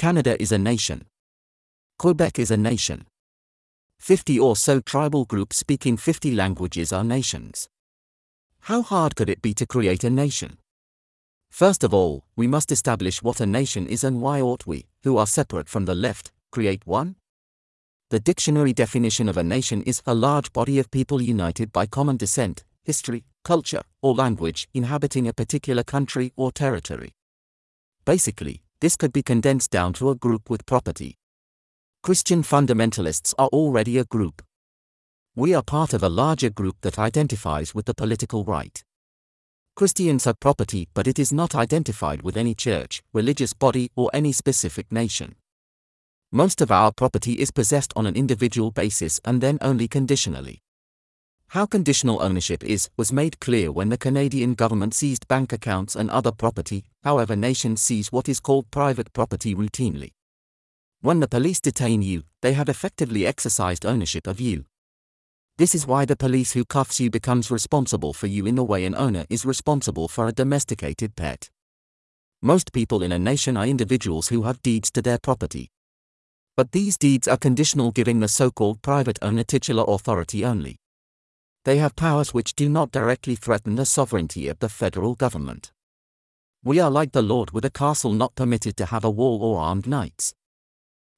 Canada is a nation. Quebec is a nation. 50 or so tribal groups speaking 50 languages are nations. How hard could it be to create a nation? First of all, we must establish what a nation is and why ought we, who are separate from the left, create one? The dictionary definition of a nation is a large body of people united by common descent, history, culture, or language inhabiting a particular country or territory. Basically, this could be condensed down to a group with property. Christian fundamentalists are already a group. We are part of a larger group that identifies with the political right. Christians have property, but it is not identified with any church, religious body, or any specific nation. Most of our property is possessed on an individual basis and then only conditionally. How conditional ownership is was made clear when the Canadian government seized bank accounts and other property, however, nations seize what is called private property routinely. When the police detain you, they have effectively exercised ownership of you. This is why the police who cuffs you becomes responsible for you in the way an owner is responsible for a domesticated pet. Most people in a nation are individuals who have deeds to their property. But these deeds are conditional giving the so-called private owner titular authority only. They have powers which do not directly threaten the sovereignty of the federal government. We are like the Lord with a castle not permitted to have a wall or armed knights.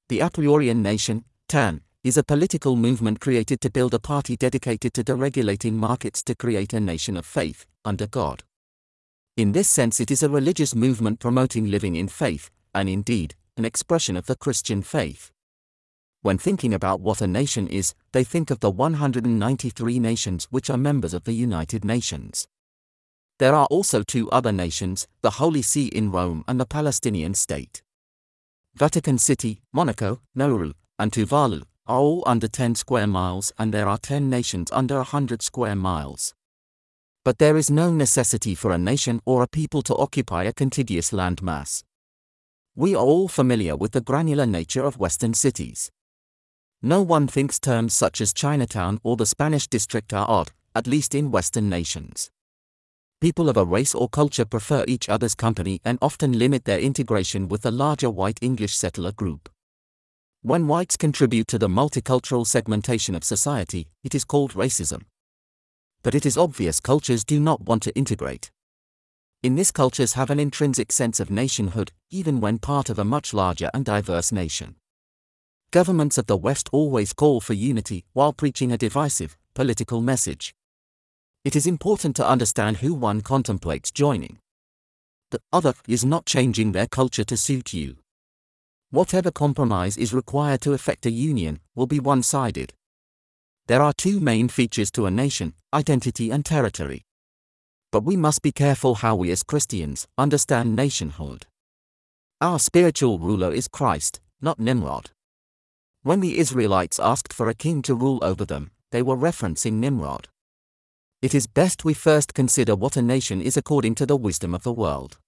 The a priorian nation, TAN, is a political movement created to build a party dedicated to deregulating markets to create a nation of faith, under God. In this sense, it is a religious movement promoting living in faith, and indeed, an expression of the Christian faith. When thinking about what a nation is, they think of the 193 nations which are members of the United Nations. There are also two other nations, the Holy See in Rome and the Palestinian state. Vatican City, Monaco, Nauru, and Tuvalu are all under 10 square miles and there are 10 nations under 100 square miles. But there is no necessity for a nation or a people to occupy a contiguous landmass. We are all familiar with the granular nature of Western cities. No one thinks terms such as Chinatown or the Spanish district are odd, at least in Western nations. People of a race or culture prefer each other's company and often limit their integration with the larger white English settler group. When whites contribute to the multicultural segmentation of society, it is called racism. But it is obvious cultures do not want to integrate. In this cultures have an intrinsic sense of nationhood, even when part of a much larger and diverse nation. Governments of the West always call for unity while preaching a divisive, political message. It is important to understand who one contemplates joining. The other is not changing their culture to suit you. Whatever compromise is required to effect a union will be one sided. There are two main features to a nation identity and territory. But we must be careful how we as Christians understand nationhood. Our spiritual ruler is Christ, not Nimrod. When the Israelites asked for a king to rule over them, they were referencing Nimrod. It is best we first consider what a nation is according to the wisdom of the world.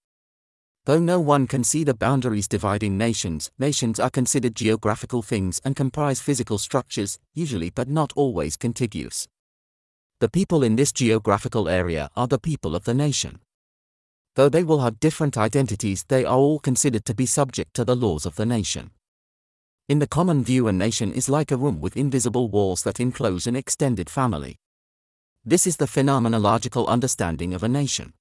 Though no one can see the boundaries dividing nations, nations are considered geographical things and comprise physical structures, usually but not always contiguous. The people in this geographical area are the people of the nation. Though they will have different identities, they are all considered to be subject to the laws of the nation. In the common view, a nation is like a room with invisible walls that enclose an extended family. This is the phenomenological understanding of a nation.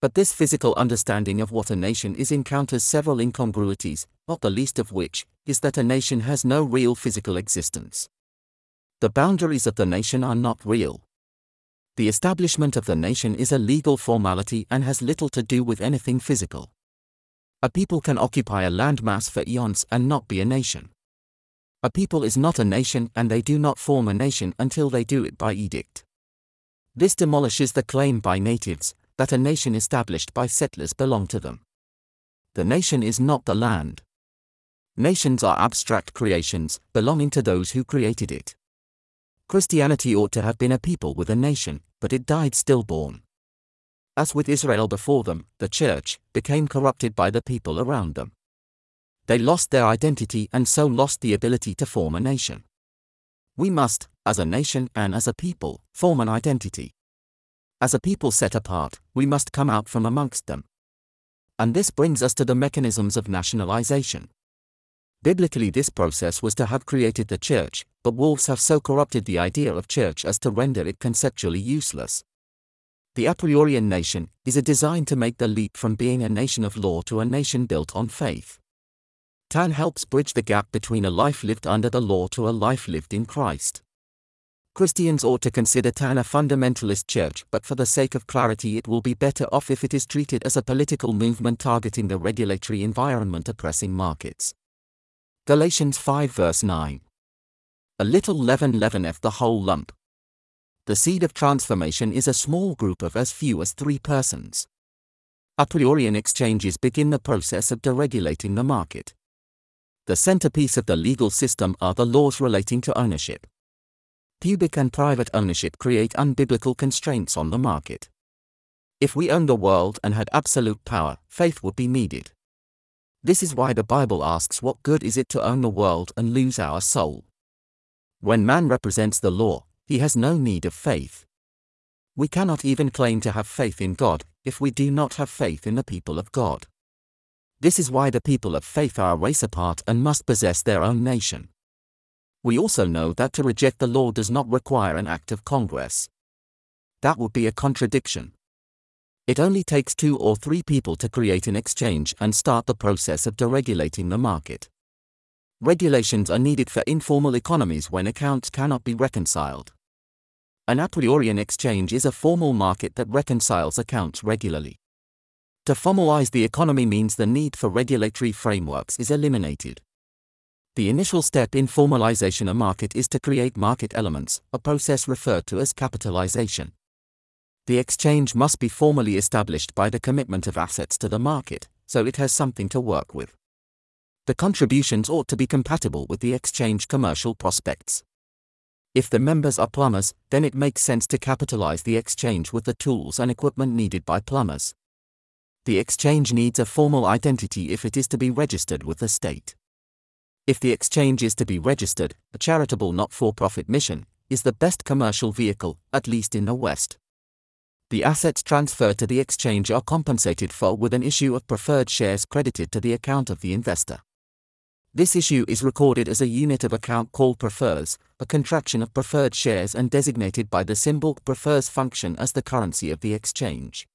But this physical understanding of what a nation is encounters several incongruities, not the least of which is that a nation has no real physical existence. The boundaries of the nation are not real. The establishment of the nation is a legal formality and has little to do with anything physical. A people can occupy a landmass for eons and not be a nation. A people is not a nation and they do not form a nation until they do it by edict. This demolishes the claim by natives that a nation established by settlers belong to them. The nation is not the land. Nations are abstract creations belonging to those who created it. Christianity ought to have been a people with a nation, but it died stillborn. As with Israel before them, the church became corrupted by the people around them. They lost their identity and so lost the ability to form a nation. We must, as a nation and as a people, form an identity. As a people set apart, we must come out from amongst them. And this brings us to the mechanisms of nationalization. Biblically, this process was to have created the church, but wolves have so corrupted the idea of church as to render it conceptually useless. The a priorian nation is a design to make the leap from being a nation of law to a nation built on faith. TAN helps bridge the gap between a life lived under the law to a life lived in Christ. Christians ought to consider TAN a fundamentalist church, but for the sake of clarity, it will be better off if it is treated as a political movement targeting the regulatory environment oppressing markets. Galatians 5 verse 9. A little leaven leaveneth the whole lump. The seed of transformation is a small group of as few as three persons. A priorian exchanges begin the process of deregulating the market. The centerpiece of the legal system are the laws relating to ownership. Public and private ownership create unbiblical constraints on the market. If we owned the world and had absolute power, faith would be needed. This is why the Bible asks what good is it to own the world and lose our soul? When man represents the law, he has no need of faith. We cannot even claim to have faith in God if we do not have faith in the people of God. This is why the people of faith are a race apart and must possess their own nation. We also know that to reject the law does not require an act of Congress. That would be a contradiction. It only takes two or three people to create an exchange and start the process of deregulating the market. Regulations are needed for informal economies when accounts cannot be reconciled. An a priorian exchange is a formal market that reconciles accounts regularly. To formalize the economy means the need for regulatory frameworks is eliminated. The initial step in formalization a market is to create market elements, a process referred to as capitalization. The exchange must be formally established by the commitment of assets to the market, so it has something to work with. The contributions ought to be compatible with the exchange commercial prospects. If the members are plumbers, then it makes sense to capitalize the exchange with the tools and equipment needed by plumbers. The exchange needs a formal identity if it is to be registered with the state. If the exchange is to be registered, a charitable not for profit mission is the best commercial vehicle, at least in the West. The assets transferred to the exchange are compensated for with an issue of preferred shares credited to the account of the investor. This issue is recorded as a unit of account called prefers, a contraction of preferred shares and designated by the symbol prefers function as the currency of the exchange.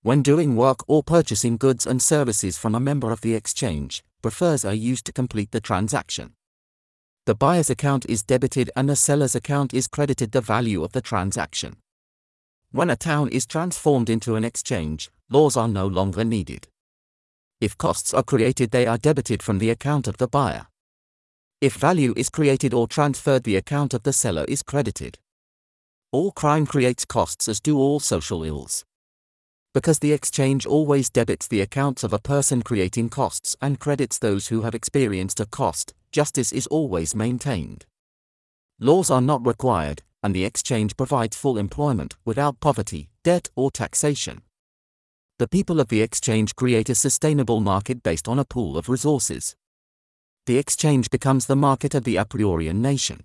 When doing work or purchasing goods and services from a member of the exchange, prefers are used to complete the transaction. The buyer's account is debited and the seller's account is credited the value of the transaction. When a town is transformed into an exchange, laws are no longer needed. If costs are created, they are debited from the account of the buyer. If value is created or transferred, the account of the seller is credited. All crime creates costs, as do all social ills because the exchange always debits the accounts of a person creating costs and credits those who have experienced a cost, justice is always maintained. Laws are not required, and the exchange provides full employment without poverty, debt, or taxation. The people of the exchange create a sustainable market based on a pool of resources. The exchange becomes the market of the a priorian nation.